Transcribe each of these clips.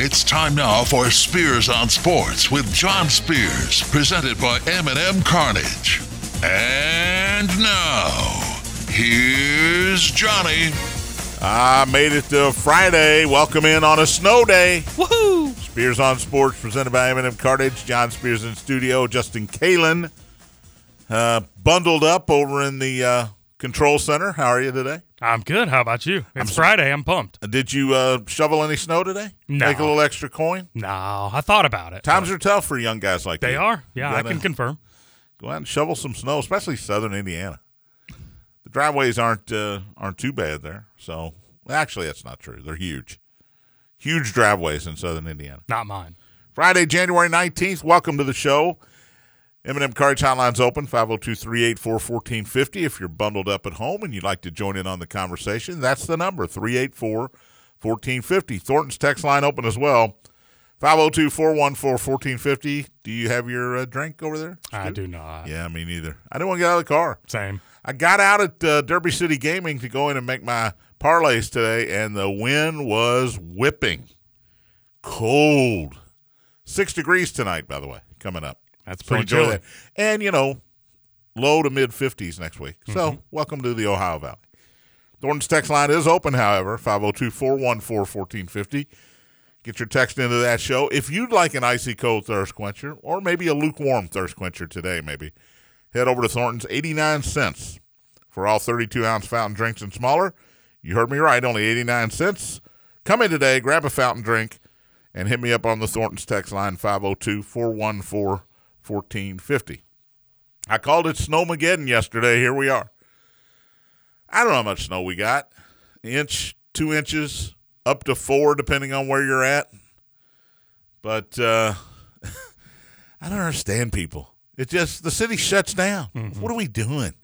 It's time now for Spears on Sports with John Spears, presented by M&M Cartage. And now, here's Johnny. I made it to Friday. Welcome in on a snow day. Woohoo! Spears on Sports, presented by M&M Cartage. John Spears in studio. Justin Kalen, uh, bundled up over in the uh, control center. How are you today? I'm good. How about you? It's Friday. I'm pumped. Uh, Did you uh, shovel any snow today? No. Make a little extra coin? No, I thought about it. Times are tough for young guys like that. They you. are. Yeah, I can confirm. Go out and shovel some snow, especially southern Indiana. The driveways aren't uh, aren't too bad there. So actually, that's not true. They're huge, huge driveways in southern Indiana. Not mine. Friday, January 19th. Welcome to the show. M&M Cartage Hotline's open, 502-384-1450. If you're bundled up at home and you'd like to join in on the conversation, that's the number, 384-1450. Thornton's text line open as well, 502-414-1450. Do you have your uh, drink over there? I do not. Yeah, me neither. I didn't want to get out of the car. Same. I got out at uh, Derby City Gaming to go in and make my parlays today, and the wind was whipping. Cold. Six degrees tonight, by the way, coming up. That's pretty enjoy chilly. that. And, you know, low to mid 50s next week. So, Mm-hmm. welcome to the Ohio Valley. Thornton's text line is open, however, 502 414 1450. Get your text into that show. If you'd like an icy cold thirst quencher, or maybe a lukewarm thirst quencher today, maybe, head over to Thornton's 89 cents for all 32 ounce fountain drinks and smaller. You heard me right, only 89 cents. Come in today, grab a fountain drink, and hit me up on the Thornton's text line 502 414 1450. I called it Snowmageddon yesterday. Here we are. I don't know how much snow we got. Inch, two inches, up to four, depending on where you're at. But uh, I don't understand people. It just, the city shuts down. What are we doing?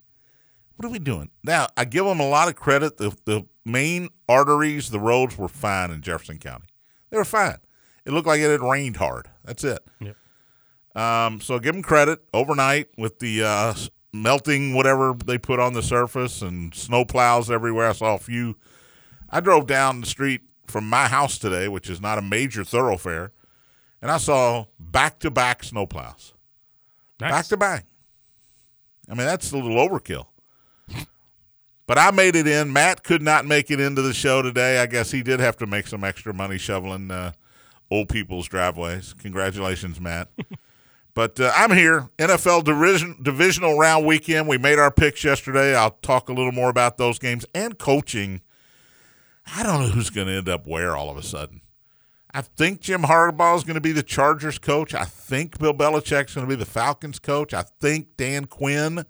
What are we doing? Now, I give them a lot of credit. The, the main arteries, the roads were fine in Jefferson County. They were fine. It looked like it had rained hard. That's it. Yep. Um, so give them credit overnight with the uh, melting whatever they put on the surface and snow plows everywhere. I saw a few. I drove down the street from my house today, which is not a major thoroughfare, and I saw back to back snow plows. Nice. Back to back. I mean, that's a little overkill. But I made it in. Matt could not make it into the show today. I guess he did have to make some extra money shoveling uh, old people's driveways. Congratulations, Matt. but uh, I'm here. NFL division, divisional round weekend. We made our picks yesterday. I'll talk a little more about those games and coaching. I don't know who's going to end up where all of a sudden. I think Jim Harbaugh is going to be the Chargers coach. I think Bill Belichick's going to be the Falcons coach. I think Dan Quinn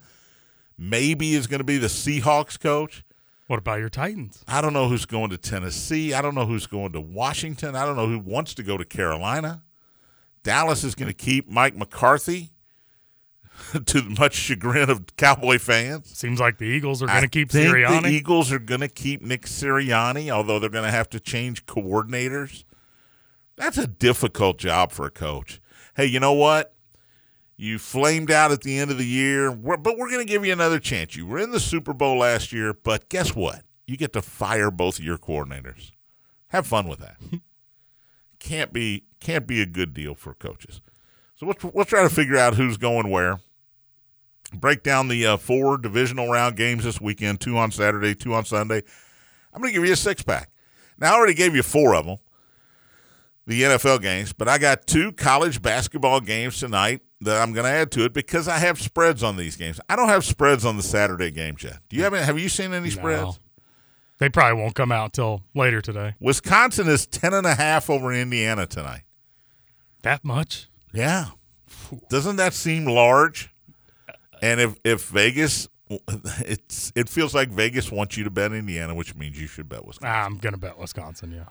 maybe is going to be the Seahawks coach. What about your Titans? I don't know who's going to Tennessee. I don't know who's going to Washington. I don't know who wants to go to Carolina. Dallas is going to keep Mike McCarthy to the much chagrin of Cowboy fans. Seems like the Eagles are going to keep think Sirianni. The Eagles are going to keep Nick Sirianni, although they're going to have to change coordinators. That's a difficult job for a coach. Hey, you know what? You flamed out at the end of the year, but we're going to give you another chance. You were in the Super Bowl last year, but guess what? You get to fire both of your coordinators. Have fun with that. can't be can't be a good deal for coaches. So let's let's try to figure out who's going where break down the uh, four divisional round games this weekend two on Saturday, two on Sunday. I'm going to give you a six pack. Now, I already gave you four of them, the NFL games, but I got two college basketball games tonight that I'm going to add to it because I have spreads on these games. I don't have spreads on the Saturday games yet. Do you have any, have you seen any spreads? They probably won't come out till later today. Wisconsin is 10 and a half over Indiana tonight. That much? Yeah. Doesn't that seem large? And if if Vegas it's it feels like Vegas wants you to bet Indiana, which means you should bet Wisconsin. I'm going to bet Wisconsin, yeah.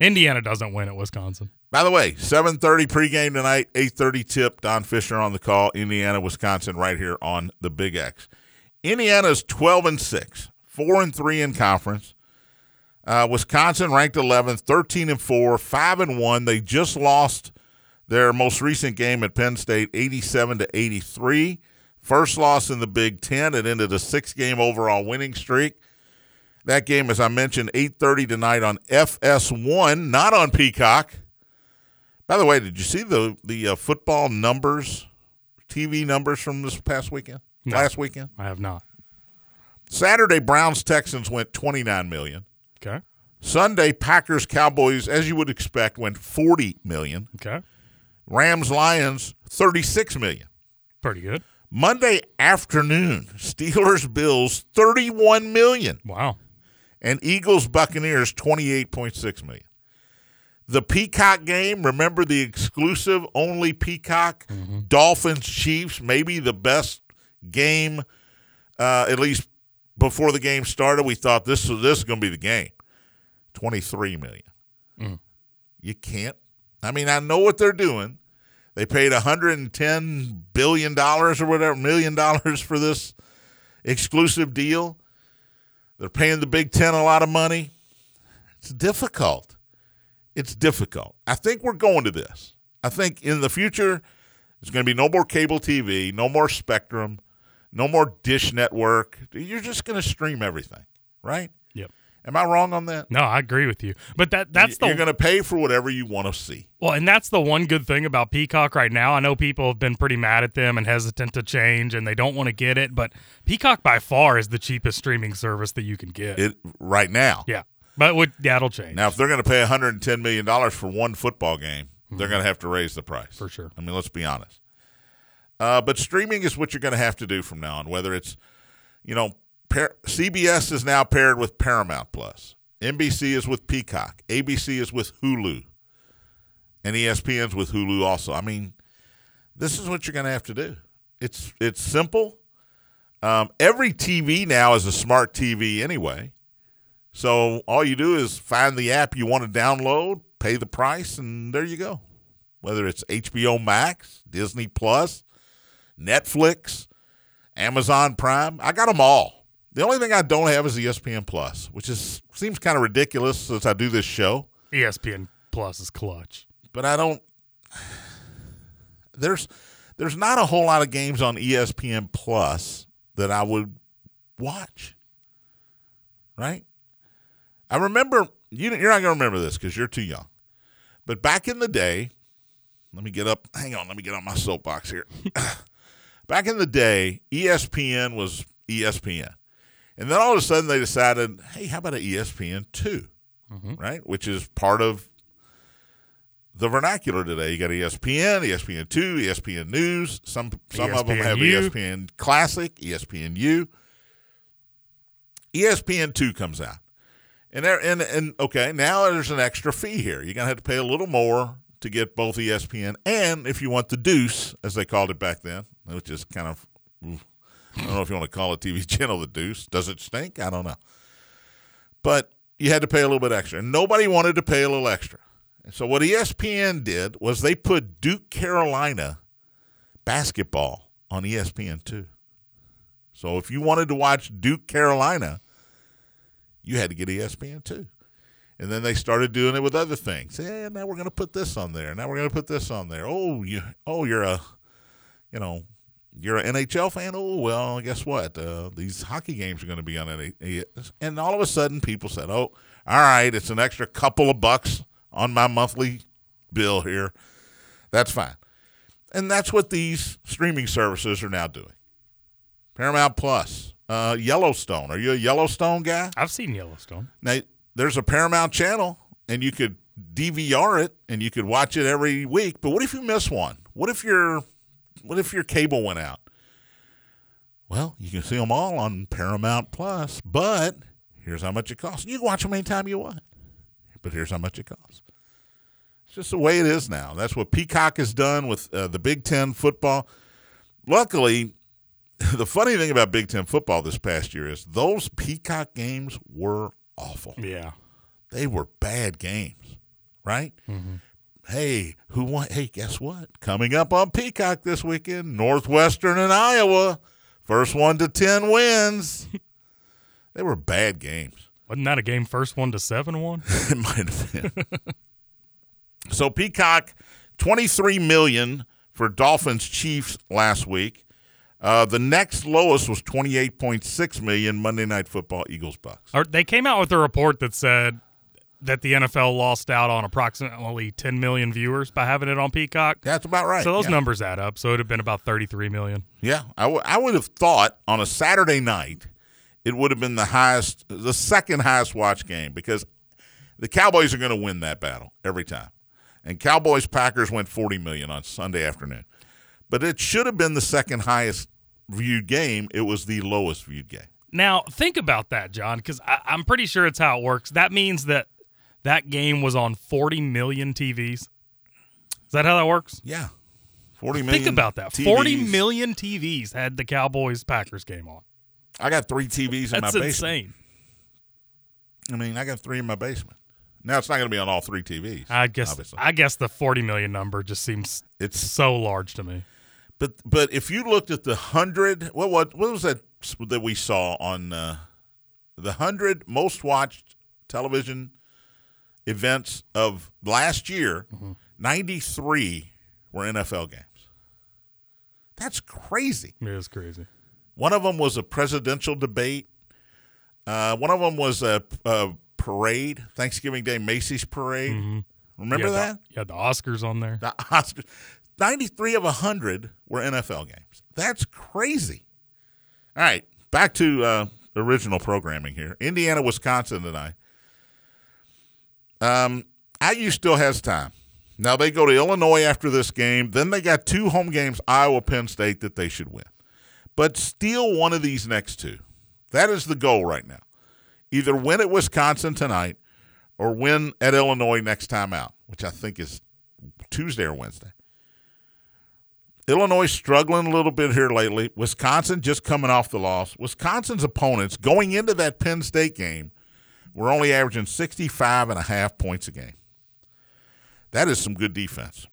Indiana doesn't win at Wisconsin. By the way, 7:30 pregame tonight, 8:30 tip. Don Fischer on the call. Indiana, Wisconsin, right here on the Big X. Indiana's 12 and six, four and three in conference. Uh, Wisconsin ranked 11th, 13 and four, five and one. They just lost their most recent game at Penn State, 87 to 83. First loss in the Big Ten. It ended a six-game overall winning streak. That game, as I mentioned, 8:30 tonight on FS1, not on Peacock. By the way, did you see the the uh, football numbers, TV numbers from this past weekend? No. Last weekend, I have not. Saturday Browns Texans went twenty nine million. Okay. Sunday Packers Cowboys, as you would expect, went forty million. Okay. Rams Lions thirty six million. Pretty good. Monday afternoon, Steelers Bills 31 million Wow. and Eagles Buccaneers 28.6 million. The Peacock game, remember the exclusive only Peacock Dolphins Chiefs, maybe the best game uh, at least before the game started. We thought this was this is going to be the game. 23 million. Mm. You can't. I mean, I know what they're doing. They paid 110 billion dollars or whatever million dollars for this exclusive deal. They're paying the Big 10 a lot of money. It's difficult. It's difficult. I think we're going to this. I think in the future there's going to be no more cable TV, no more Spectrum, no more Dish Network. You're just going to stream everything, right? Yep. Am I wrong on that? No, I agree with you. But that that's the You're going to pay for whatever you want to see. Well, and that's the one good thing about Peacock right now. I know people have been pretty mad at them and hesitant to change and they don't want to get it, but Peacock by far is the cheapest streaming service that you can get. It right now. yeah. But would that'll change. Now, if they're going to pay 110 million dollars for one football game, they're going to have to raise the price Mm-hmm. For sure. I mean, let's be honest. Uh, but streaming is what you're going to have to do from now on. Whether it's, you know, par- CBS is now paired with Paramount Plus, NBC is with Peacock, ABC is with Hulu, and ESPN's with Hulu also. I mean, this is what you're going to have to do. It's it's simple. Um, every TV now is a smart TV anyway. So all you do is find the app you want to download, pay the price, and there you go. Whether it's HBO Max, Disney Plus, Netflix, Amazon Prime, I got them all. The only thing I don't have is ESPN Plus, which is seems kind of ridiculous since I do this show, ESPN Plus is clutch. but I don't. There's there's not a whole lot of games on ESPN Plus that I would watch. Right? I remember you. You're not going to remember this because you're too young. But back in the day, let me get up. Hang on, let me get on my soapbox here. back in the day, E ESPN was E ESPN, and then all of a sudden they decided, hey, how about an E ESPN two, right? Which is part of the vernacular today. You got E ESPN, ESPN two, ESPN News. Some some of them have E ESPNU. ESPN Classic, ESPN U. ESPN two comes out. And there, and and okay, now there's an extra fee here. You're gonna have to pay a little more to get both E ESPN and if you want the Deuce, as they called it back then, which is kind of, I don't know if you want to call a TV channel the Deuce. Does it stink? I don't know. But you had to pay a little bit extra, and nobody wanted to pay a little extra. So what ESPN did was they put Duke Carolina basketball on ESPN two. So if you wanted to watch Duke Carolina, you had to get ESPN too. And then they started doing it with other things. Yeah, now we're going to put this on there. Now we're going to put this on there. Oh, you, oh, you're a, you know, you're an NHL fan. Oh, well, guess what? Uh, these hockey games are going to be on it. And all of a sudden, people said, "Oh, all right, it's an extra couple of bucks on my monthly bill here. That's fine." And that's what these streaming services are now doing. Paramount Plus, uh, Yellowstone. Are you a Yellowstone guy? I've seen Yellowstone. Now, there's a Paramount channel, and you could DVR it, and you could watch it every week. But what if you miss one? What if your what if your cable went out? Well, you can see them all on Paramount Plus, but here's how much it costs. You can watch them anytime you want, but here's how much it costs. It's just the way it is now. That's what Peacock has done with uh, the Big Ten football. Luckily, the funny thing about Big Ten football this past year is those Peacock games were awful. Yeah. They were bad games, right? Hey, who won? Hey, guess what? Coming up on Peacock this weekend, Northwestern and Iowa. First one to 10 wins. they were bad games. Wasn't that a game first one to seven one? it might have been. so Peacock, 23 million for Dolphins Chiefs last week. Uh, the next lowest was 28.6 million Monday Night Football Eagles Bucks. They came out with a report that said that the NFL lost out on approximately 10 million viewers by having it on Peacock. That's about right. So those yeah. numbers add up. So it would have been about 33 million. Yeah, I, w- I would have thought on a Saturday night it would have been the highest, the second highest watch game because the Cowboys are going to win that battle every time. And Cowboys Packers went 40 million on Sunday afternoon. But it should have been the second highest viewed game. It was the lowest viewed game. Now, think about that, John, because I'm pretty sure it's how it works. That means that that game was on 40 million TVs. Is that how that works? Yeah. 40 million. Think about that. TVs. 40 million TVs had the Cowboys Packers game on. I got three TVs in That's my basement. insane. I mean, I got three in my basement. Now it's not going to be on all three TVs. I guess obviously. I guess the 40 million number just seems it's so large to me. But but if you looked at the hundred, what what what was that that we saw on uh, the hundred most watched television events of last year? ninety-three were NFL games. That's crazy. It is crazy. One of them was a presidential debate. Uh, one of them was a, a parade, Thanksgiving Day Macy's parade. Remember You had that? The, you had the Oscars on there. The Oscars. 93 of 100 were NFL games. That's crazy. All right, back to uh, original programming here. Indiana, Wisconsin tonight. Um, IU still has time. Now they go to Illinois after this game. Then they got two home games, Iowa, Penn State, that they should win. But steal one of these next two. That is the goal right now. Either win at Wisconsin tonight or win at Illinois next time out, which I think is Tuesday or Wednesday. Illinois struggling a little bit here lately. Wisconsin just coming off the loss. Wisconsin's opponents going into that Penn State game were only averaging 65 and a half points a game. That is some good defense.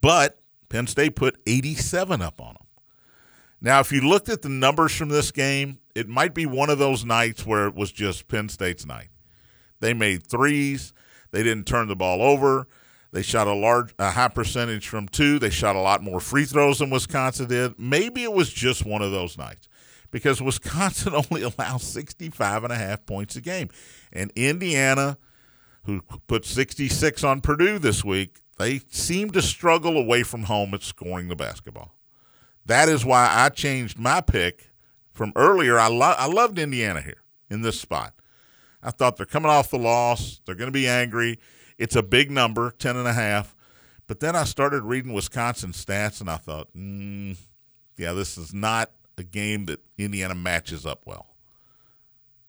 But Penn State put 87 up on them. Now, if you looked at the numbers from this game, it might be one of those nights where it was just Penn State's night. They made threes. They didn't turn the ball over. They shot a large, a high percentage from two. They shot a lot more free throws than Wisconsin did. Maybe it was just one of those nights because Wisconsin only allows 65 and a half points a game. And Indiana, who put 66 on Purdue this week, they seem to struggle away from home at scoring the basketball. That is why I changed my pick from earlier. I, lo- I loved Indiana here in this spot. I thought they're coming off the loss. They're going to be angry. It's a big number, 10 and a half. But then I started reading Wisconsin stats, and I thought, mm, yeah, this is not a game that Indiana matches up well.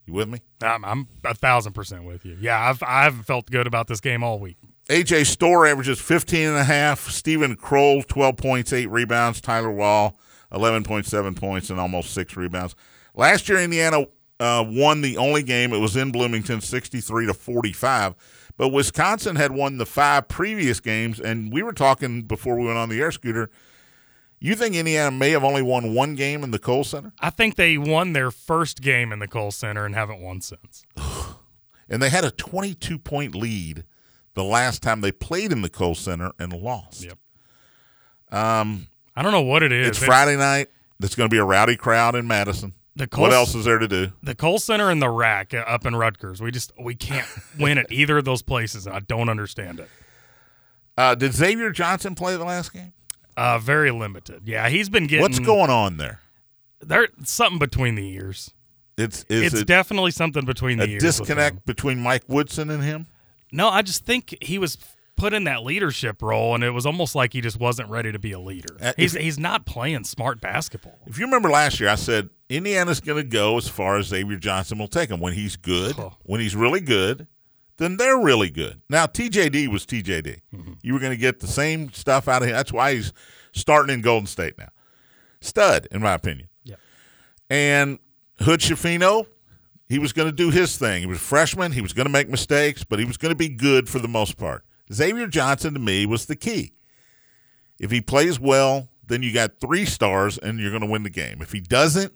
You with me? I'm, I'm a thousand percent with you. Yeah, I've I haven't felt good about this game all week. AJ Storr averages 15 and a half. Steven Crowl, 12 points, 8 rebounds. Tyler Wahl, 11.7 points and almost 6 rebounds. Last year, Indiana uh, won the only game. It was in Bloomington, 63 to 45. But Wisconsin had won the five previous games, and we were talking before we went on the air scooter. You think Indiana may have only won one game in the Kohl Center? I think they won their first game in the Kohl Center and haven't won since. And they had a 22 point lead the last time they played in the Kohl Center and lost. Yep. Um, I don't know what it is. It's Friday night. There's going to be a rowdy crowd in Madison. The Kohl, what else is there to do? The Kohl Center and the Rack up in Rutgers. We just we can't win at either of those places. I don't understand it. Uh, did Xavier Johnson play the last game? Uh, very limited. Yeah, he's been getting. What's going on there? There something between the ears. It's is it's it definitely something between the a ears. disconnect between Mike Woodson and him. No, I just think he was put in that leadership role, and it was almost like he just wasn't ready to be a leader. Uh, he's if- he's not playing smart basketball. If you remember last year, I said Indiana's going to go as far as Xavier Johnson will take him. When he's good, Oh. when he's really good, then they're really good. Now TJD was TJD. Mm-hmm. You were going to get the same stuff out of him. That's why he's starting in Golden State now. Stud, in my opinion. Yeah. And Hood-Schifino, he was going to do his thing. He was a freshman. He was going to make mistakes, but he was going to be good for the most part. Xavier Johnson, to me, was the key. If he plays well, then you got three stars and you're going to win the game. If he doesn't,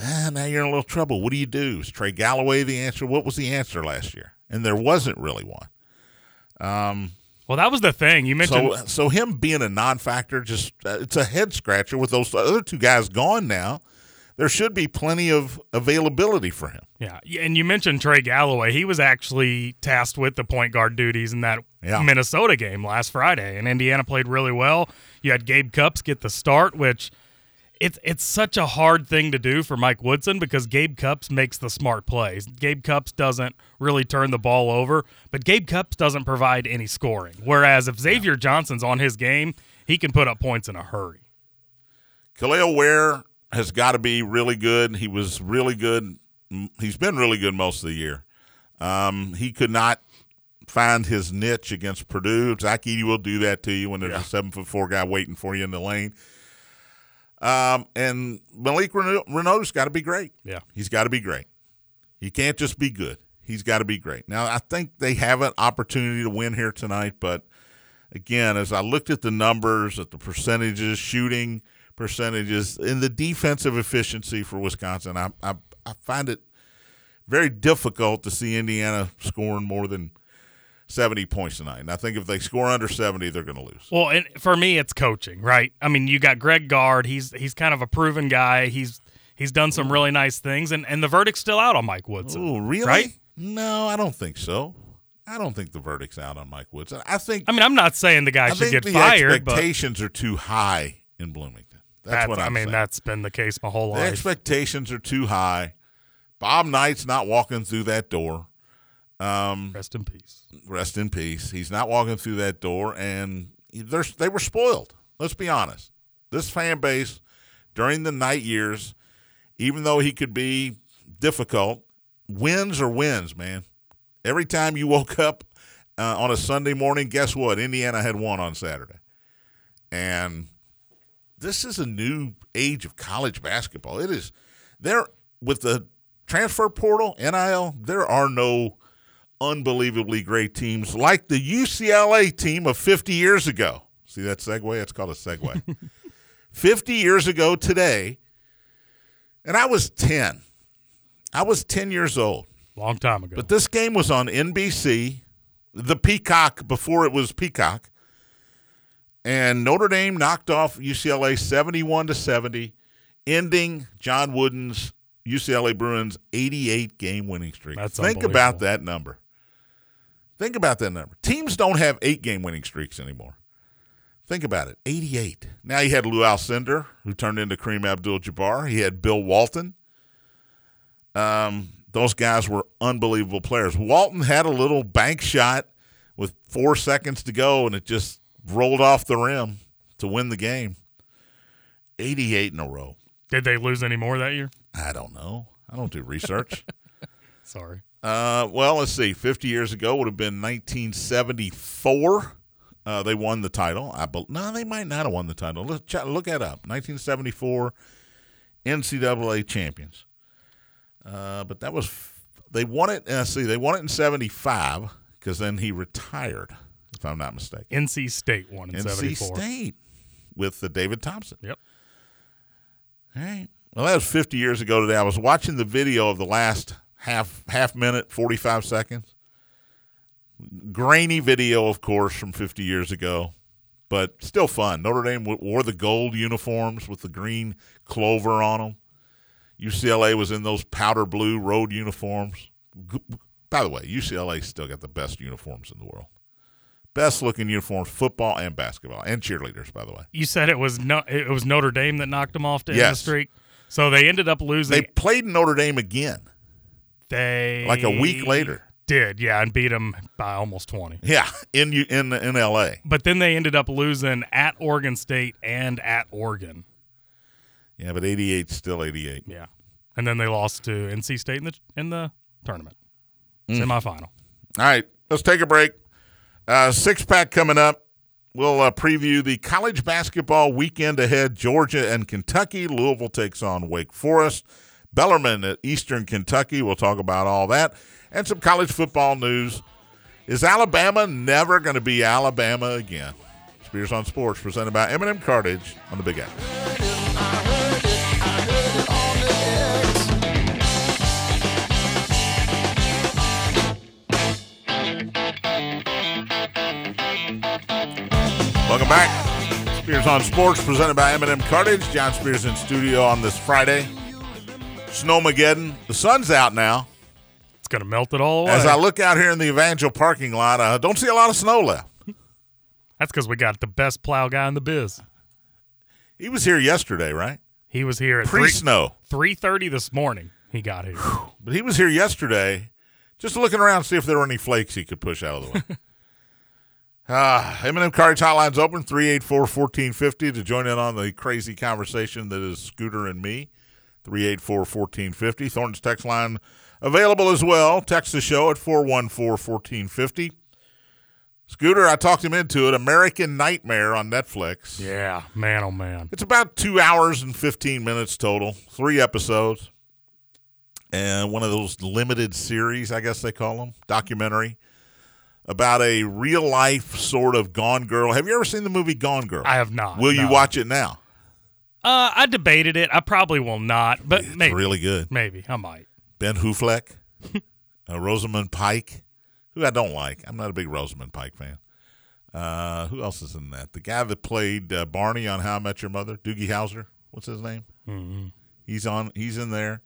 ah, now you're in a little trouble. What do you do? Is Trey Galloway the answer? What was the answer last year? And there wasn't really one. Well, that was the thing you mentioned. So, so him being a non-factor, just uh, it's a head scratcher with those other two guys gone now. there should be plenty of availability for him. Yeah, and you mentioned Trey Galloway. He was actually tasked with the point guard duties in that Yeah. Minnesota game last Friday, and Indiana played really well. You had Gabe Cupps get the start, which it's it's such a hard thing to do for Mike Woodson because Gabe Cupps makes the smart plays. Gabe Cupps doesn't really turn the ball over, but Gabe Cupps doesn't provide any scoring. Whereas if Xavier Johnson's on his game, he can put up points in a hurry. Kel'el Ware has got to be really good. He was really good. He's been really good most of the year. Um, he could not find his niche against Purdue. Zach Edey will do that to you when there's a seven foot four guy waiting for you in the lane. Um, and Malik Reneau- Reneau's got to be great. Yeah. He's got to be great. He can't just be good. He's got to be great. Now, I think they have an opportunity to win here tonight, but again, as I looked at the numbers, at the percentages, shooting percentages, and the defensive efficiency for Wisconsin, I, I, I find it very difficult to see Indiana scoring more than 70 points tonight. And I think if they score under 70, they're going to lose. Well, and for me, it's coaching, right? I mean, you got Greg Gard. He's he's kind of a proven guy. He's he's done some really nice things, and, and the verdict's still out on Mike Woodson. Oh, really? Right? No, I don't think so. I don't think the verdict's out on Mike Woodson. I think I mean, I'm not saying the guy I should get the fired, but expectations are too high in Bloomington. That's that's, what I'm I mean, saying. that's been the case my whole the life. expectations are too high. Bob Knight's not walking through that door. Um, Rest in peace. rest in peace. He's not walking through that door, and they're, they were spoiled. Let's be honest. This fan base during the Knight years, even though he could be difficult, wins are wins, man. Every time you woke up uh, on a Sunday morning, guess what? Indiana had won on Saturday. And this is a new age of college basketball. It is there with the transfer portal, NIL, there are no unbelievably great teams like the UCLA team of 50 years ago. See that segue? It's called a segue. 50 years ago today, and I was 10. I was 10 years old. Long time ago. But this game was on NBC, the Peacock before it was Peacock. And Notre Dame knocked off UCLA 71 to 70, ending John Wooden's UCLA Bruins 88 game winning streak. That's Think about that number. Think about that number. Teams don't have eight game winning streaks anymore. Think about it 88. Now you had Lou Alcindor, who turned into Kareem Abdul Jabbar. He had Bill Walton. Um, those guys were unbelievable players. Walton had a little bank shot with four seconds to go, and it just rolled off the rim to win the game. 88 in a row. Did they lose any more that year? I don't know. I don't do research. Sorry. Uh, well, let's see. 50 years ago would have been 1974. Uh, they won the title. I bel no, they might not have won the title. Let's ch- look that up. 1974 NCAA champions. Uh, but that was f- they won it. Uh, see, they won it in 75 because then he retired, if I'm not mistaken. NC State won in NC 74. State with the David Thompson. Yep. All right. Well, that was 50 years ago today. I was watching the video of the last half half minute, 45 seconds. Grainy video, of course, from 50 years ago, but still fun. Notre Dame wore the gold uniforms with the green clover on them. UCLA was in those powder blue road uniforms. By the way, UCLA still got the best uniforms in the world. Best looking uniforms, football and basketball, and cheerleaders, by the way. You said it was no, it was Notre Dame that knocked them off to end the Yes. streak. So they ended up losing. They played Notre Dame again, They like a week later. did, yeah, and beat them by almost twenty. Yeah, in in in L.A. But then they ended up losing at Oregon State and at Oregon. Yeah, but 88 's still 88. Yeah, and then they lost to NC State in the in the tournament Mm. semifinal. All right, let's take a break. Uh, six pack coming up. We'll uh, preview the college basketball weekend ahead. Georgia and Kentucky. Louisville takes on Wake Forest. Bellarmine at Eastern Kentucky. We'll talk about all that and some college football news. Is Alabama never going to be Alabama again? Spears on Sports, presented by M&M Cartage on the Big Apple. Welcome back. Spears on Sports, presented by M&M Cartage. John Spears in studio on this Friday. Snowmageddon. The sun's out now. It's gonna melt it all away. As I look out here in the Evangel parking lot, I don't see a lot of snow left. That's because we got the best plow guy in the biz. He was here yesterday, right? He was here at Pre-snow, three thirty this morning. He got here. but he was here yesterday, just looking around to see if there were any flakes he could push out of the way. Ah, M&M Cartage Hotline's open 384-1450 to join in on the crazy conversation that is Scooter and me. 384-1450. Thornton's text line available as well. Text the show at 414-1450. Scooter, I talked him into it. American Nightmare on Netflix. yeah, man, oh man. It's about two hours and 15 minutes total, three episodes, and one of those limited series, I guess they call them, documentary about a real life sort of Gone Girl. Have you ever seen the movie Gone Girl? I have not. Will you watch it now? Uh, I debated it. I probably will not, but It's maybe. really good. Maybe I might. Ben Affleck, uh, Rosamund Pike, who I don't like. I'm not a big Rosamund Pike fan. Uh, who else is in that? The guy that played uh, Barney on How I Met Your Mother, Doogie Howser. What's his name? Mm-hmm. He's on. He's in there.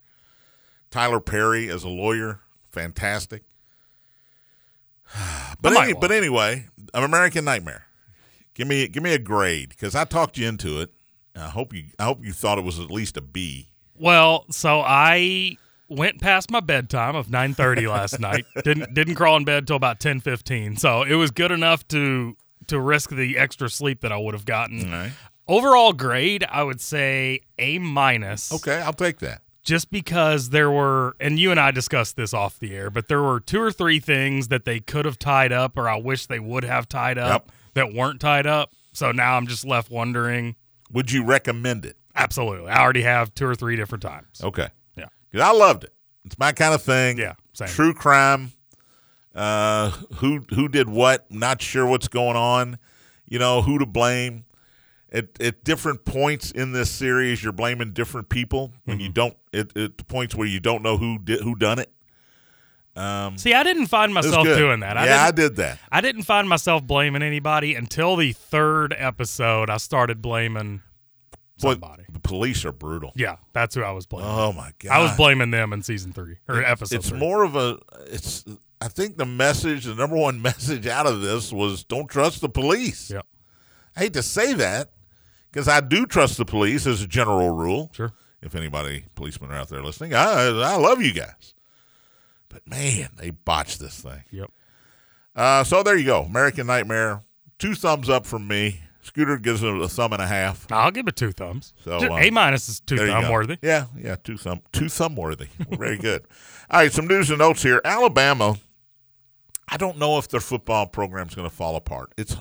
Tyler Perry as a lawyer, fantastic. But any, but anyway, American Nightmare. Give me give me a grade because I talked you into it. I hope you I hope you thought it was at least a B. Well, so I went past my bedtime of 9:30 last night. Didn't didn't crawl in bed till about 10:15. So it was good enough to to risk the extra sleep that I would have gotten. Right. Overall grade, I would say A minus. Okay, I'll take that. Just because there were, and you and I discussed this off the air, but there were two or three things that they could have tied up, or I wish they would have tied up Yep. that weren't tied up. So now I'm just left wondering. Would you recommend it? Absolutely, I already have two or three different times. Okay. Yeah. 'Cause I loved it. It's my kind of thing. Yeah, same. True crime. Uh, who who did what? Not sure what's going on. You know who to blame. At at different points in this series, you're blaming different people when Mm-hmm. you don't. At, at points where you don't know who did who done it. Um, See, I didn't find myself doing that. I yeah, I didn't, that. I didn't find myself blaming anybody until the third episode. I started blaming somebody. the police are brutal. Yeah, that's who I was blaming. Oh my god! I was blaming them in season three or episode. it's three. more of a it's i think the message the number one message out of this was don't trust the police Yep. i hate to say that because i do trust the police as a general rule Sure. if anybody policemen are out there listening i i love you guys but man they botched this thing Yep. uh, so there you go american nightmare two thumbs up from me scooter gives it a thumb and a half I'll give it two thumbs. So, uh, a minus is two thumb worthy. Yeah, yeah, two thumb, two thumb worthy. Very good. All right, some news and notes here. Alabama. I don't know if their football program is going to fall apart. It's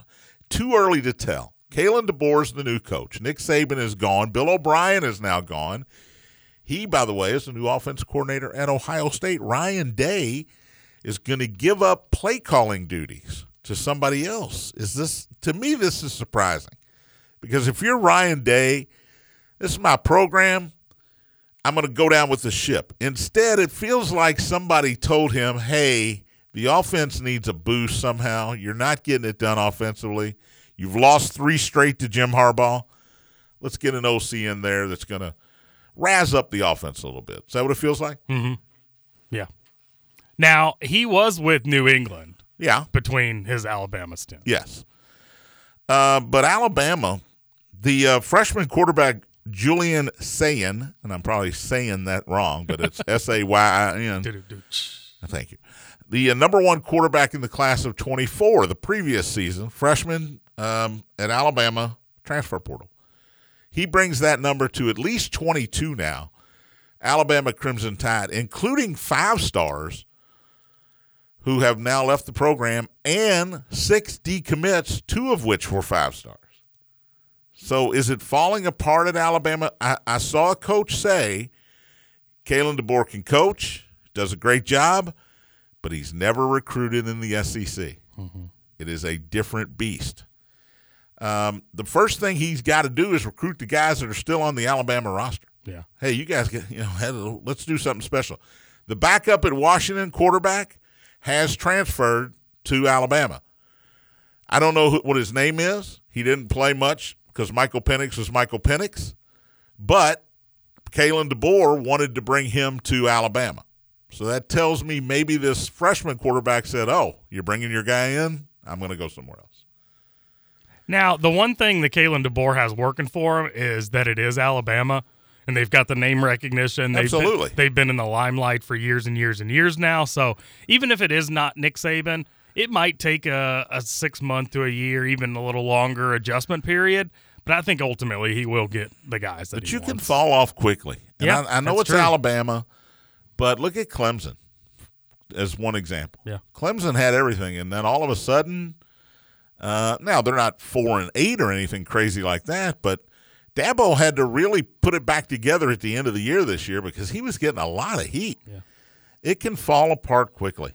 too early to tell. Kalen DeBoer is the new coach. Nick Saban is gone. Bill O'Brien is now gone. He, by the way, is the new offense coordinator at Ohio State. Ryan Day is going to give up play calling duties to somebody else. Is this to me? This is surprising because if you're Ryan Day, this is my program. I'm going to go down with the ship. Instead, it feels like somebody told him, hey, the offense needs a boost somehow. You're not getting it done offensively. You've lost three straight to Jim Harbaugh. Let's get an OC in there that's going to razz up the offense a little bit. Is that what it feels like? Yeah. Now he was with New England Yeah. between his Alabama stint. Yes. Uh, but Alabama, the uh, freshman quarterback Julian Sayin, and I'm probably saying that wrong, but it's S A Y I N. Thank you. The uh, number one quarterback in the class of 24 the previous season, freshman um, at Alabama, transfer portal. He brings that number to at least 22 now. Alabama Crimson Tide, including five stars who have now left the program and six decommits, two of which were five stars. So is it falling apart at Alabama? I, I saw a coach say Kalen DeBoer can coach, does a great job, but he's never recruited in the SEC. Mm-hmm. It is a different beast. Um, the first thing he's got to do is recruit the guys that are still on the Alabama roster. Yeah. Hey, you guys get you know, let's do something special. The backup at Washington quarterback has transferred to Alabama. I don't know who, what his name is. He didn't play much because Michael Penix was Michael Penix, but Kalen DeBoer wanted to bring him to Alabama. So that tells me maybe this freshman quarterback said, "Oh, you're bringing your guy in. I'm going to go somewhere else." Now, the one thing that Kalen DeBoer has working for him is that it is Alabama, and they've got the name recognition. They've Absolutely. been, they've been in the limelight for years and years and years now. So even if it is not Nick Saban, it might take a, a six month to a year, even a little longer adjustment period. But I think ultimately he will get the guys that But you can fall off quickly. And Yeah, I, I know it's true. Alabama, but look at Clemson as one example. Yeah. Clemson had everything, and then all of a sudden, uh, now they're not four and eight or anything crazy like that, but Dabo had to really put it back together at the end of the year this year because he was getting a lot of heat. Yeah. It can fall apart quickly.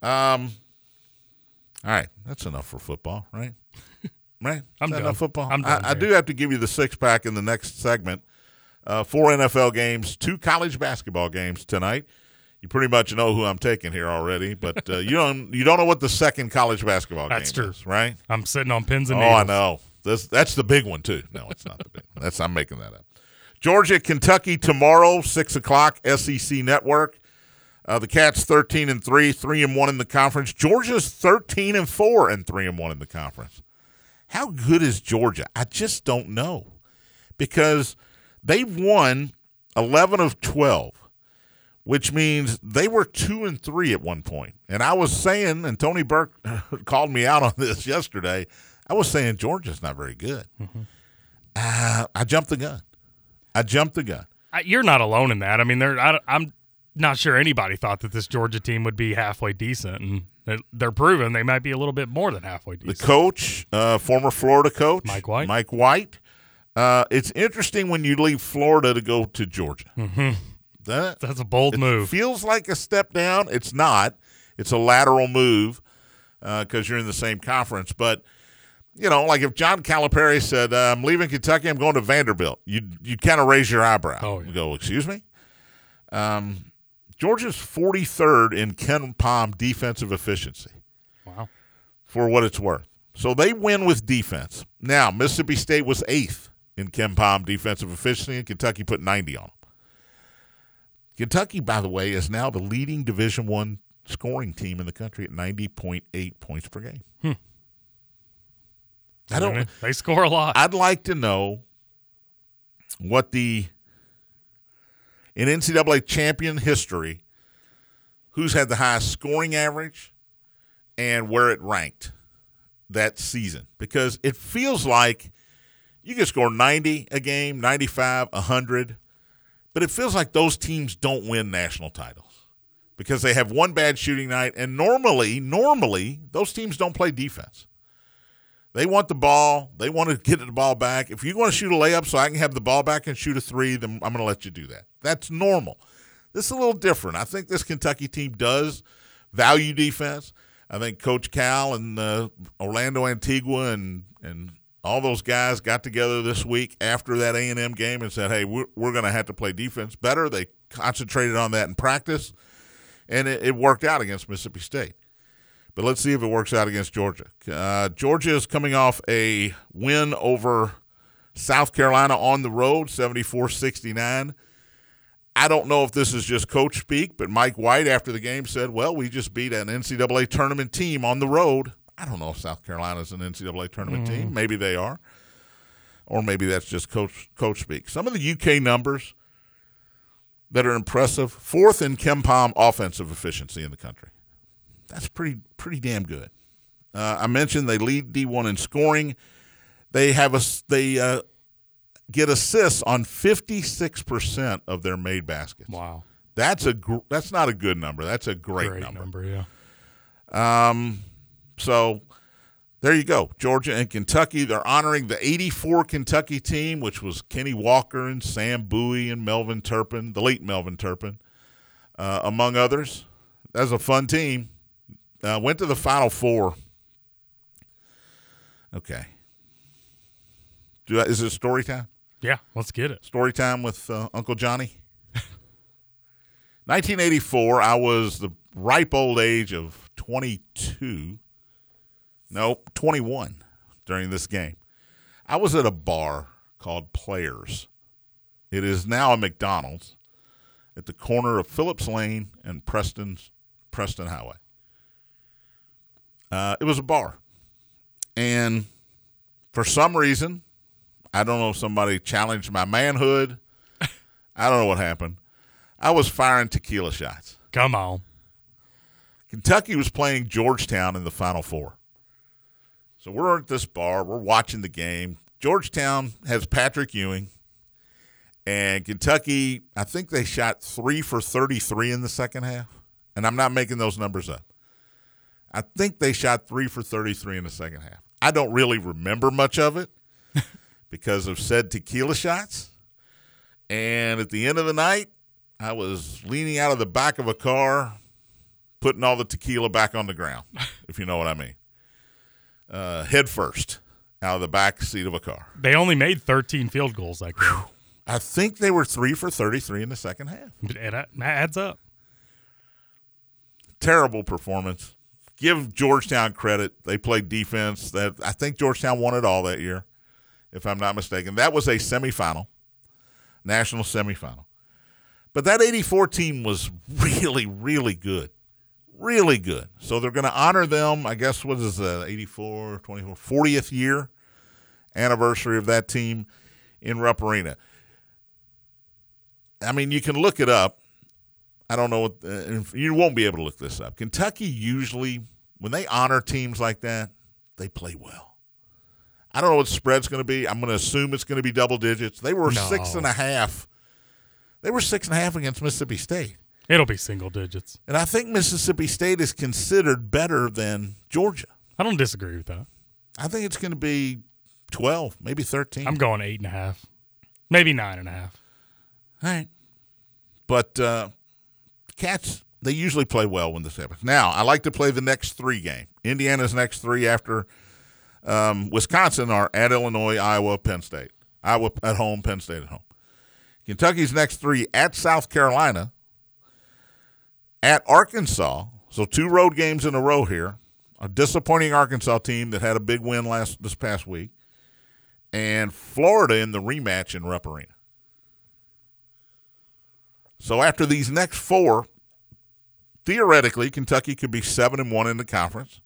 Um, all right, that's enough for football, right? Right? I'm done. enough football. I'm done I, I do have to give you the six pack in the next segment. Uh, four NFL games, two college basketball games tonight. You pretty much know who I'm taking here already, but uh, you don't you don't know what the second college basketball That's game true. is, right? I'm sitting on pins and Oh, needles. I know. This that's the big one too. No, it's not the big. one. That's I'm making that up. Georgia, Kentucky tomorrow, six o'clock, SEC Network. Uh, the Cats thirteen and three, three and one in the conference. Georgia's thirteen and four and three and one in the conference. How good is Georgia? I just don't know because they've won eleven of twelve, which means they were two and three at one point. And I was saying, and Tony Burke called me out on this yesterday. I was saying Georgia's not very good. Uh, I jumped the gun. I jumped the gun. I, you're not alone in that. I mean, they're, I, I'm not sure anybody thought that this Georgia team would be halfway decent, and they're, they're proving they might be a little bit more than halfway decent. The coach, uh, former Florida coach, Mike White. Mike White. Uh, it's interesting when you leave Florida to go to Georgia. Mm-hmm. That That's a bold it move. feels like a step down. It's not. It's a lateral move because you're in the same conference. But you know, like if John Calipari said, uh, "I'm leaving Kentucky, I'm going to Vanderbilt," you you kind of raise your eyebrow. Oh, yeah. You go, "Excuse me." Um, Georgia's 43rd in KenPom defensive efficiency Wow. for what it's worth. So they win with defense. Now, Mississippi State was eighth in KenPom defensive efficiency, and Kentucky put 90 on them. Kentucky, by the way, is now the leading Division One scoring team in the country at 90.8 points per game. Hmm. I don't. They score a lot. I'd like to know what the in NCAA champion history, who's had the highest scoring average and where it ranked that season. Because it feels like you can score 90 a game, 95, 100, but it feels like those teams don't win national titles because they have one bad shooting night. And normally, normally, those teams don't play defense. They want the ball. They want to get the ball back. If you want to shoot a layup so I can have the ball back and shoot a three, then I'm going to let you do that. That's normal. This is a little different. I think this Kentucky team does value defense. I think Coach Cal and uh, Orlando Antigua and and all those guys got together this week after that A and M game and said, "Hey, we're, we're going to have to play defense better." They concentrated on that in practice, and it, it worked out against Mississippi State. But let's see if it works out against Georgia. Uh, Georgia is coming off a win over South Carolina on the road, 74 69. I don't know if this is just coach speak, but Mike White after the game said, well, we just beat an NCAA tournament team on the road. I don't know if South Carolina's an NCAA tournament team. Maybe they are. Or maybe that's just coach coach speak. Some of the UK numbers that are impressive. Fourth in KenPom offensive efficiency in the country. That's pretty pretty damn good. Uh, I mentioned they lead D1 in scoring. They have a they uh, get assists on 56% of their made baskets. wow. That's a gr- that's not a good number. That's a great, Great number. number, yeah. Um, so there you go. Georgia and Kentucky. They're honoring the 84 Kentucky team, which was Kenny Walker and Sam Bowie and Melvin Turpin, the late Melvin Turpin, uh, among others. That was a fun team. Uh, went to the Final Four. Okay. Do I, is it story time? Yeah, let's get it. Story time with uh, Uncle Johnny. 1984, I was the ripe old age of 22. Nope, 21 during this game. I was at a bar called Players It is now a McDonald's at the corner of Phillips Lane and Preston's Preston Highway. Uh, it was a bar, and for some reason, I don't know if somebody challenged my manhood. I don't know what happened. I was firing tequila shots. Come on. Kentucky was playing Georgetown in the Final Four. So we're at this bar, we're watching the game. Georgetown has Patrick Ewing, and Kentucky, I think they shot three for 33 in the second half. And I'm not making those numbers up. I think they shot three for 33 in the second half. I don't really remember much of it because of said tequila shots. And at the end of the night, I was leaning out of the back of a car, putting all the tequila back on the ground, if you know what I mean. Uh, head first out of the back seat of a car. They only made 13 field goals that game. I think they were three for 33 in the second half. It that adds up. Terrible performance. Give Georgetown credit. They played defense. That I think Georgetown won it all that year, if I'm not mistaken. That was a semifinal, national semifinal. But that 84 team was really, really good. Really good. So they're going to honor them, I guess, what is the 84, 24, 40th year anniversary of that team in Rupp Arena. I mean, you can look it up. I don't know. What, uh, you won't be able to look this up. Kentucky usually, when they honor teams like that, they play well. I don't know what the spread's going to be. I'm going to assume it's going to be double digits. They were No. six and a half. They were six and a half against Mississippi State. It'll be single digits. And I think Mississippi State is considered better than Georgia. I don't disagree with that. I think it's going to be 12, maybe 13. I'm going eight and a half, maybe nine and a half. All right. But uh, Cats, they usually play well when this happens. Now, I like to play the next three game. Indiana's next three after um, Wisconsin are at Illinois, Iowa, Penn State. Iowa at home, Penn State at home. Kentucky's next three at South Carolina, at Arkansas. So two road games in a row here. A disappointing Arkansas team that had a big win last this past week, and Florida in the rematch in Rupp Arena. So after these next four, theoretically, Kentucky could be seven and one in the conference.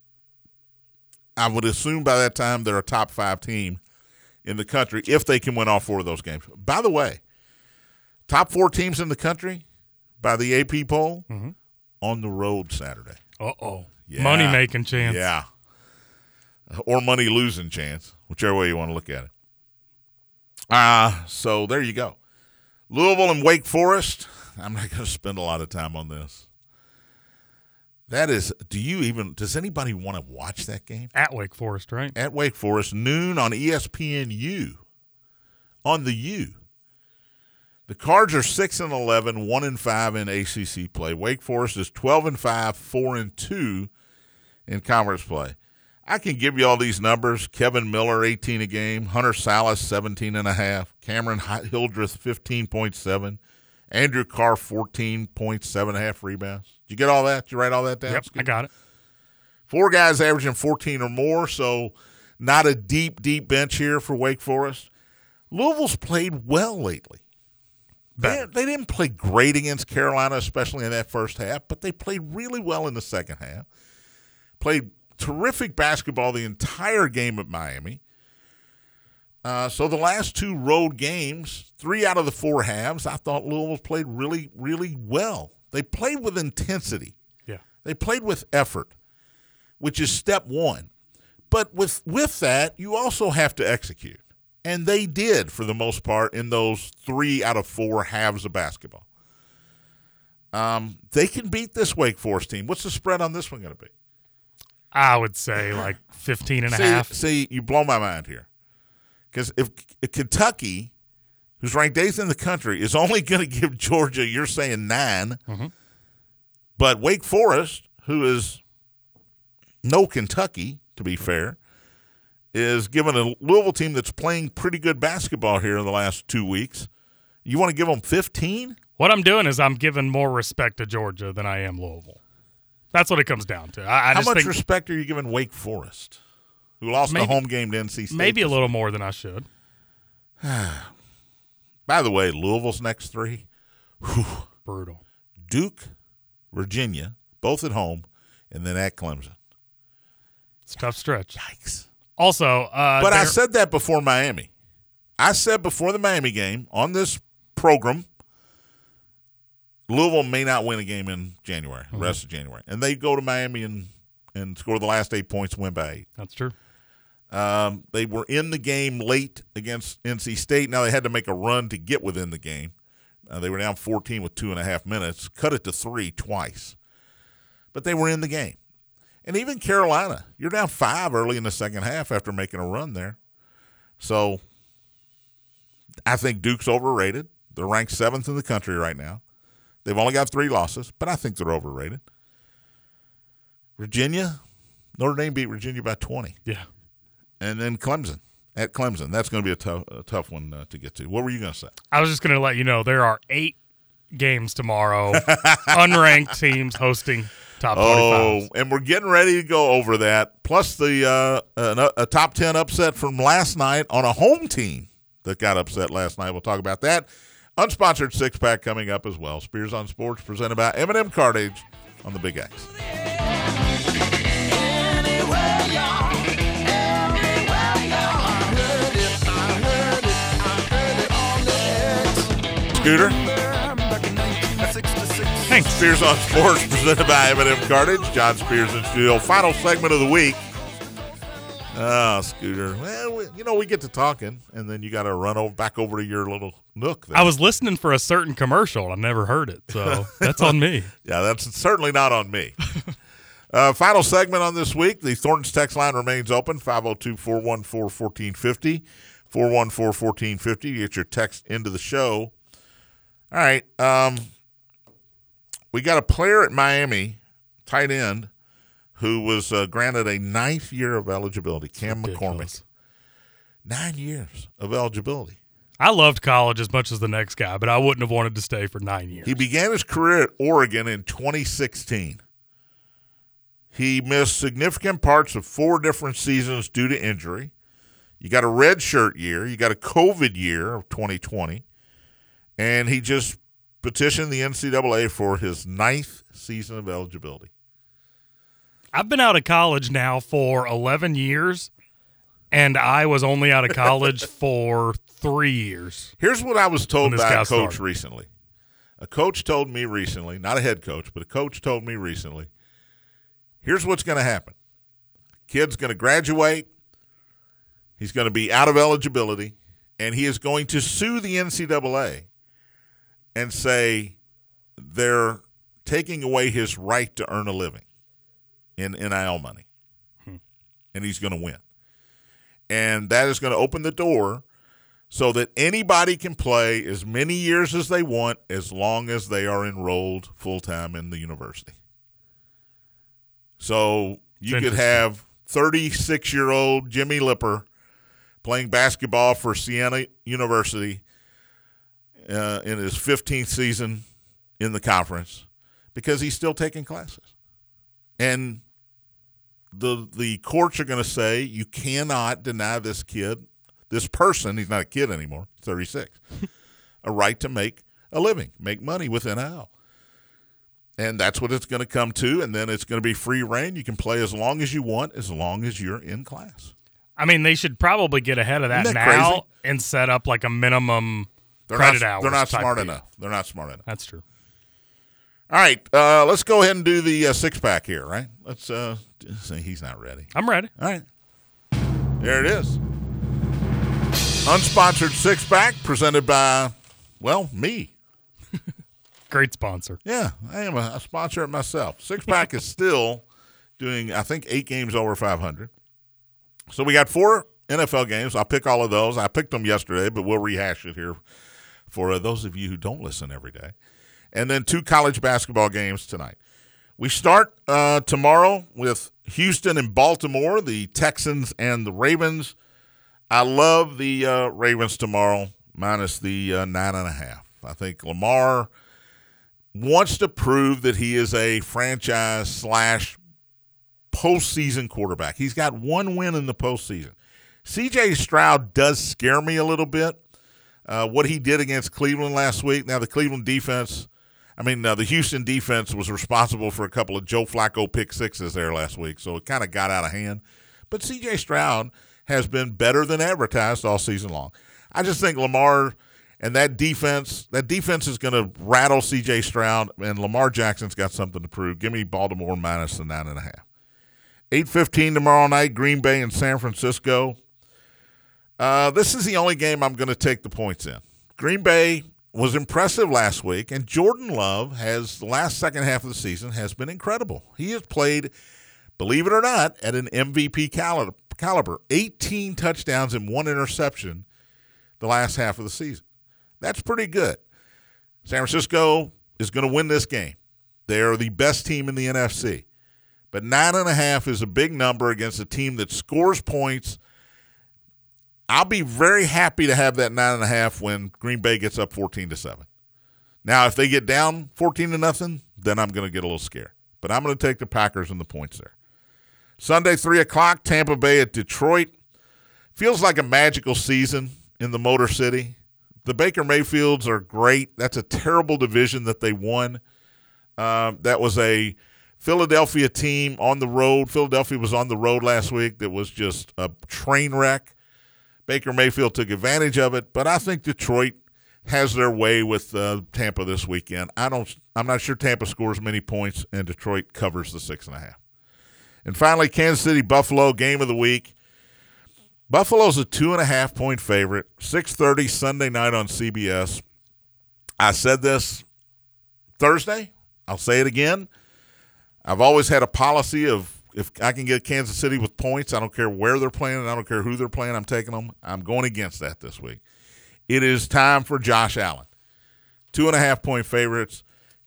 I would assume by that time they're a top five team in the country if they can win all four of those games. By the way, top four teams in the country by the AP poll mm-hmm. On the road Saturday. Uh oh. Yeah. Money making chance. Yeah. Or money losing chance, whichever way you want to look at it. Uh, so there you go. Louisville and Wake Forest. I'm not going to spend a lot of time on this. That is, do you even, does anybody want to watch that game? At Wake Forest, right? At Wake Forest, noon on ESPNU. On the U. The Cards are 6 and 11, 1 and 5 in ACC play. Wake Forest is 12 and 5, 4 and 2 in conference play. I can give you all these numbers. Kevin Miller, 18 a game. Hunter Sallis, 17 and a half. Cameron Hildreth, 15.7. Andrew Carr, 14.7 and a half rebounds. Did you get all that? Did you write all that down? Yep, I got it. Four guys averaging 14 or more, so not a deep, deep bench here for Wake Forest. Louisville's played well lately. They, they didn't play great against Carolina, especially in that first half, but they played really well in the second half. Played terrific basketball the entire game at Miami. Uh, so the last two road games, three out of the four halves, I thought Louisville played really, really well. They played with intensity. Yeah. They played with effort, which is step one. But with with that, you also have to execute. And they did for the most part in those three out of four halves of basketball. Um, they can beat this Wake Forest team. What's the spread on this one going to be? I would say like 15 and a see, half. see, you blow my mind here. Because if, if Kentucky, who's ranked eighth in the country, is only going to give Georgia, you're saying 9 but Wake Forest, who is no Kentucky, to be fair, is given a Louisville team that's playing pretty good basketball here in the last two weeks. You want to give them 15? What I'm doing is I'm giving more respect to Georgia than I am Louisville. That's what it comes down to. I, I How much think respect are you giving Wake Forest, who lost the home game to NC State? maybe a little more than I should. By the way, Louisville's next three Brutal. Duke, Virginia, both at home, and then at Clemson. It's a tough stretch. Yikes. Also, uh, But I said that before Miami. I said before the Miami game on this program, Louisville may not win a game in January, the rest of January. And they go to Miami and, and score the last eight points, win by eight. that's true. Um, they were in the game late against NC State. Now they had to make a run to get within the game. Uh, they were down 14 with two and a half minutes, cut it to three twice. But they were in the game. And even Carolina, you're down five early in the second half after making a run there. So I think Duke's overrated. They're ranked seventh in the country right now. They've only got three losses, but I think they're overrated. Virginia, Notre Dame beat Virginia by 20 Yeah. and then Clemson at Clemson. That's going to be a tough, a tough one uh, to get to. What were you going to say? I was just going to let you know there are eight games tomorrow. unranked teams hosting top 25. Oh, and we're getting ready to go over that. Plus the uh, a, a top ten upset from last night on a home team that got upset last night. We'll talk about that. Unsponsored six pack coming up as well. Spears on Sports presented by M&M Cartage on the Big X. Scooter. Thanks. Spears on Sports presented by M&M Cartage. John Spears in studio. Final segment of the week. Oh, Scooter. Well, we, you know, we get to talking, and then you got to run over, back over to your little nook. There. I was listening for a certain commercial. I never heard it, so that's on me. yeah, that's certainly not on me. uh, final segment on this week. The Thornton's text line remains open 502 414 1450. 414 1450. Get your text into the show. All right. Um, we got a player at Miami, tight end, who was uh, granted a ninth year of eligibility. Cam McCormick. Nine years of eligibility. I loved college as much as the next guy, but I wouldn't have wanted to stay for nine years. He began his career at Oregon in 2016. He missed significant parts of four different seasons due to injury. You got a red shirt year, you got a COVID year of 2020, and he just petitioned the NCAA for his ninth season of eligibility. I've been out of college now for 11 years, and I was only out of college for three years. Here's what I was told by a coach started. recently. A coach told me recently, not a head coach, but a coach told me recently. Here's what's going to happen. Kid's going to graduate. He's going to be out of eligibility, and he is going to sue the NCAA and say they're taking away his right to earn a living in NIL money. Hmm. And he's going to win. And that is going to open the door so that anybody can play as many years as they want as long as they are enrolled full time in the university. So you could have 36 year old Jimmy Lipper playing basketball for Siena University uh, in his 15th season in the conference because he's still taking classes. And the the courts are going to say you cannot deny this kid, this person, he's not a kid anymore, 36, a right to make a living, make money with NIL. And that's what it's going to come to. And then it's going to be free reign. You can play as long as you want, as long as you're in class. I mean, they should probably get ahead of that, that now crazy? and set up like a minimum They're credit not, hours. They're not smart deal. enough. They're not smart enough. That's true. All right, uh, let's go ahead and do the uh, six pack here, right? Let's uh, say he's not ready. I'm ready. All right. There it is. Unsponsored six pack presented by, well, me. Great sponsor. Yeah, I am a, a sponsor myself. Six pack is still doing, I think, eight games over 500. So we got four NFL games. I'll pick all of those. I picked them yesterday, but we'll rehash it here for uh, those of you who don't listen every day. And then two college basketball games tonight. We start uh, tomorrow with Houston and Baltimore, the Texans and the Ravens. I love the uh, Ravens tomorrow, minus the uh, nine and a half. I think Lamar wants to prove that he is a franchise slash postseason quarterback. He's got one win in the postseason. CJ Stroud does scare me a little bit. Uh, what he did against Cleveland last week. Now the Cleveland defense, I mean uh, the Houston defense was responsible for a couple of Joe Flacco pick sixes there last week, so it kind of got out of hand. But C.J. Stroud has been better than advertised all season long. I just think Lamar and that defense, that defense is going to rattle C.J. Stroud, and Lamar Jackson's got something to prove. Give me Baltimore minus the nine and a half. Eight fifteen tomorrow night, Green Bay and San Francisco. Uh, this is the only game I'm going to take the points in. Green Bay was impressive last week, and Jordan Love has the last second half of the season has been incredible. He has played, believe it or not, at an MVP caliber. caliber 18 touchdowns and one interception the last half of the season. That's pretty good. San Francisco is going to win this game. They are the best team in the NFC. But nine and a half is a big number against a team that scores points. I'll be very happy to have that nine and a half when Green Bay gets up fourteen to seven. Now, if they get down fourteen to nothing, then I'm going to get a little scared. But I'm going to take the Packers and the points there. Sunday, three o'clock, Tampa Bay at Detroit. Feels like a magical season in the Motor City. The Baker Mayfields are great. That's a terrible division that they won. Um, that was a Philadelphia team on the road. Philadelphia was on the road last week. That was just a train wreck. Baker Mayfield took advantage of it, but I think Detroit has their way with uh, Tampa this weekend. I don't. I'm not sure Tampa scores many points, and Detroit covers the six and a half. And finally, Kansas City Buffalo game of the week. Buffalo's a two and a half point favorite. Six thirty Sunday night on CBS. I said this Thursday. I'll say it again. I've always had a policy of if I can get Kansas City with points, I don't care where they're playing, and I don't care who they're playing. I'm taking them. I'm going against that this week. It is time for Josh Allen. Two and a half point favorites.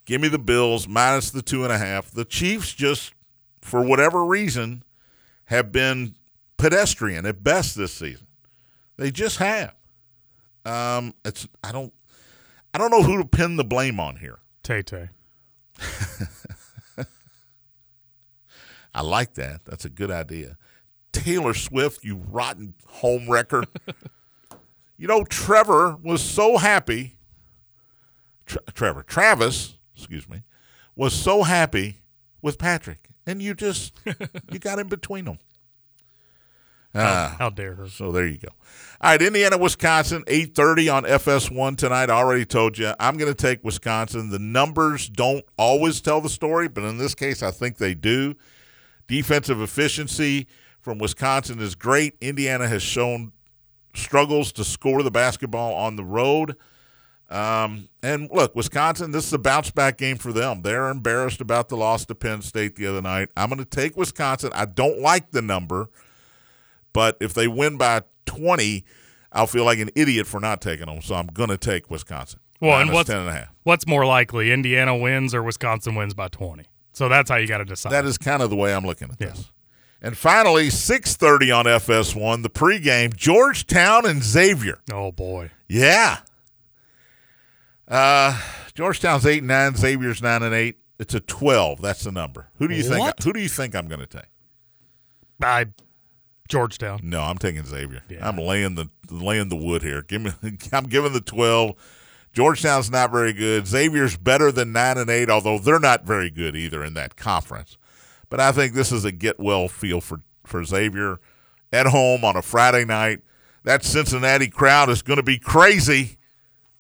Give me the Bills minus the two and a half. The Chiefs just, for whatever reason, have been pedestrian at best this season. They just have. Um, it's I don't I don't know who to pin the blame on here. Tay Tay. I like that. That's a good idea. Taylor Swift, you rotten home wrecker. you know, Trevor was so happy. Tra- Trevor, Travis, excuse me, was so happy with Patrick, and you just you got in between them. How, ah. how dare her? So there you go. All right, Indiana, Wisconsin, eight thirty on FS1 tonight. I already told you I'm going to take Wisconsin. The numbers don't always tell the story, but in this case, I think they do. Defensive efficiency from Wisconsin is great. Indiana has shown struggles to score the basketball on the road. Um, and look, Wisconsin, this is a bounce back game for them. They're embarrassed about the loss to Penn State the other night. I'm going to take Wisconsin. I don't like the number, but if they win by 20, I'll feel like an idiot for not taking them. So I'm going to take Wisconsin. Well, and what's 10 and a half. what's more likely, Indiana wins or Wisconsin wins by twenty? So that's how you got to decide. That is kind of the way I'm looking at Yeah. this. And finally, 6:30 on FS1, the pregame, Georgetown and Xavier. oh boy, Yeah. Uh, Georgetown's eight and nine, Xavier's nine and eight. It's a twelve. That's the number. Who do you think? What? Who do you think I'm going to take? I Georgetown. No, I'm taking Xavier. Yeah. I'm laying the laying the wood here. Give me. I'm giving the twelve. Georgetown's not very good. Xavier's better than nine and eight, although they're not very good either in that conference. But I think this is a get well feel for for Xavier at home on a Friday night. That Cincinnati crowd is going to be crazy.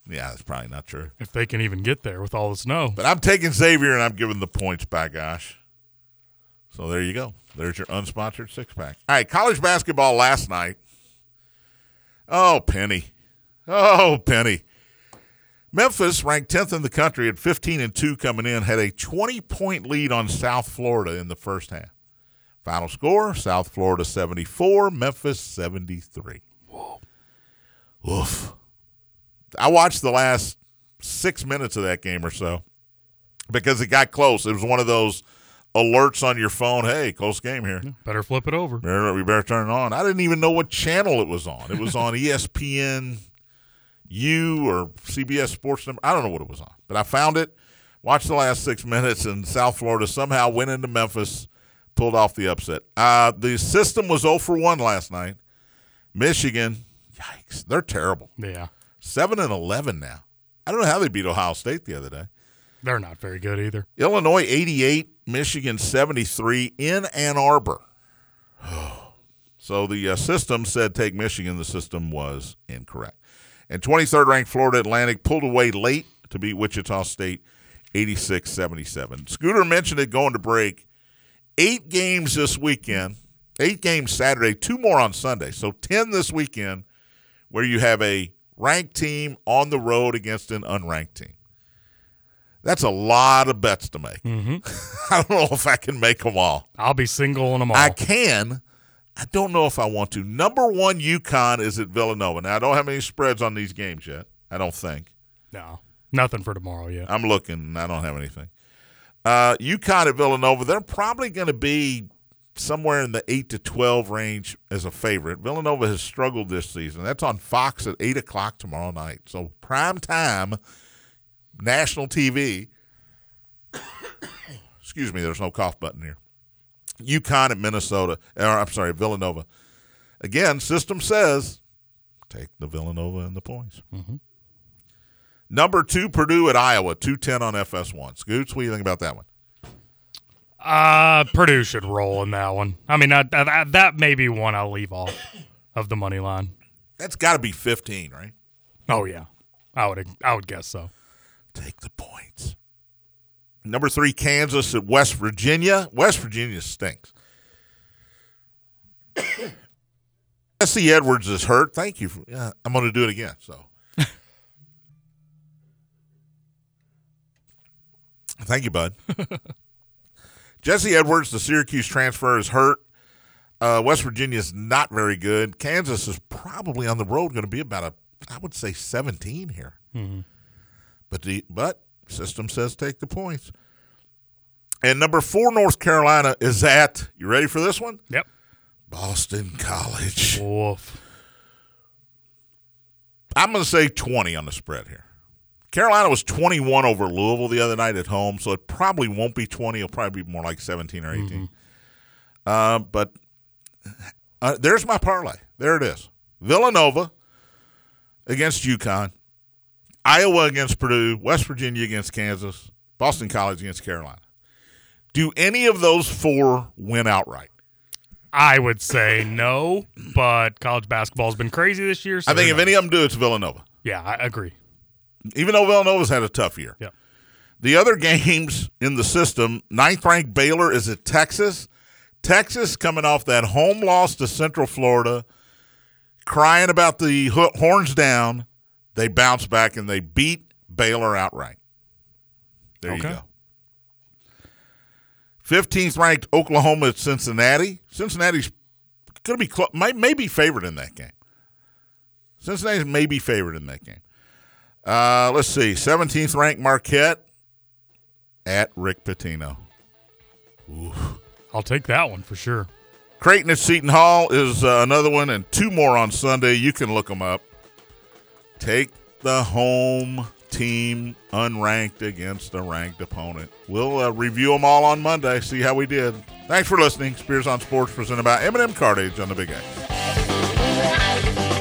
Yeah, that's probably not true. If they can even get there with all the snow. But I'm taking Xavier and I'm giving the points by gosh. So there you go. There's your unsponsored six pack. All right, college basketball last night. Oh, Penny. Oh, Penny. Memphis, ranked 10th in the country at 15 and 2 coming in, had a 20 point lead on South Florida in the first half. Final score South Florida 74, Memphis 73. Whoa. Oof. I watched the last six minutes of that game or so because it got close. It was one of those alerts on your phone. Hey, close game here. Better flip it over. Better- We better turn it on. I didn't even know what channel it was on. It was on ESPN U or CBS Sports. Number. I don't know what it was on, but I found it. Watched the last six minutes, and South Florida somehow went into Memphis, pulled off the upset. Uh, the system was 0 for 1 last night. Michigan, yikes, they're terrible. Yeah. Seven and eleven now. I don't know how they beat Ohio State the other day. They're not very good either. Illinois 88, Michigan 73 in Ann Arbor. So the uh, system said take Michigan. The system was incorrect. And 23rd ranked Florida Atlantic pulled away late to beat Wichita State 86 77. Scooter mentioned it going to break. Eight games this weekend, eight games Saturday, two more on Sunday. So 10 this weekend where you have a ranked team on the road against an unranked team. That's a lot of bets to make. Mm-hmm. I don't know if I can make them all. I'll be single in them all. I can. I don't know if I want to. Number one, UConn is at Villanova. Now, I don't have any spreads on these games yet. I don't think. no, nothing for tomorrow yet. I'm looking. I don't have anything. Uh, UConn at Villanova, they're probably going to be somewhere in the 8 to 12 range as a favorite. Villanova has struggled this season. That's on Fox at 8 o'clock tomorrow night. So, prime time, national TV. Excuse me, there's no cough button here. UConn at Minnesota, or I'm sorry, Villanova. Again, system says take the Villanova and the points. Number two, Purdue at Iowa, 210 on FS1. Scoots, what do you think about that one? Uh, Purdue should roll in that one. I mean, that, that, that may be one I'll leave off of the money line. That's got to be 15, right? Oh yeah, I would I would guess so. Take the points. Number three, Kansas at West Virginia. West Virginia stinks. Jesse Edwards is hurt. Thank you. For, yeah, I'm going to do it again. So, thank you, bud. Jesse Edwards, the Syracuse transfer, is hurt. Uh, West Virginia is not very good. Kansas is probably on the road going to be about a, I would say, 17 here. But the but system says take the points. And number four, North Carolina is at. You ready for this one? Yep. Boston College. Woof. I'm going to say 20 on the spread here. Carolina was 21 over Louisville the other night at home, so it probably won't be 20. It'll probably be more like 17 or 18. Uh, but uh, there's my parlay. There it is. Villanova against UConn, Iowa against Purdue, West Virginia against Kansas, Boston College against Carolina. Do any of those four win outright? I would say no, but college basketball's been crazy this year. So I think if knows? any of them do, it's Villanova. yeah, I agree. Even though Villanova's had a tough year. Yeah. The other games in the system, ninth ranked Baylor is at Texas. Texas coming off that home loss to Central Florida, crying about the horns down. They bounce back and they beat Baylor outright. There you go. 15th ranked Oklahoma at Cincinnati. Cincinnati's going to be clo- may, may be favored in that game. Cincinnati may be favored in that game. Uh, let's see. 17th ranked Marquette at Rick Pitino. I'll take that one for sure. Creighton at Seton Hall is uh, another one, and two more on Sunday. You can look them up. Take the home team unranked against a ranked opponent. We'll uh, review them all on Monday, see how we did. Thanks for listening. Spears on Sports presented by M&M Cartage on the Big X.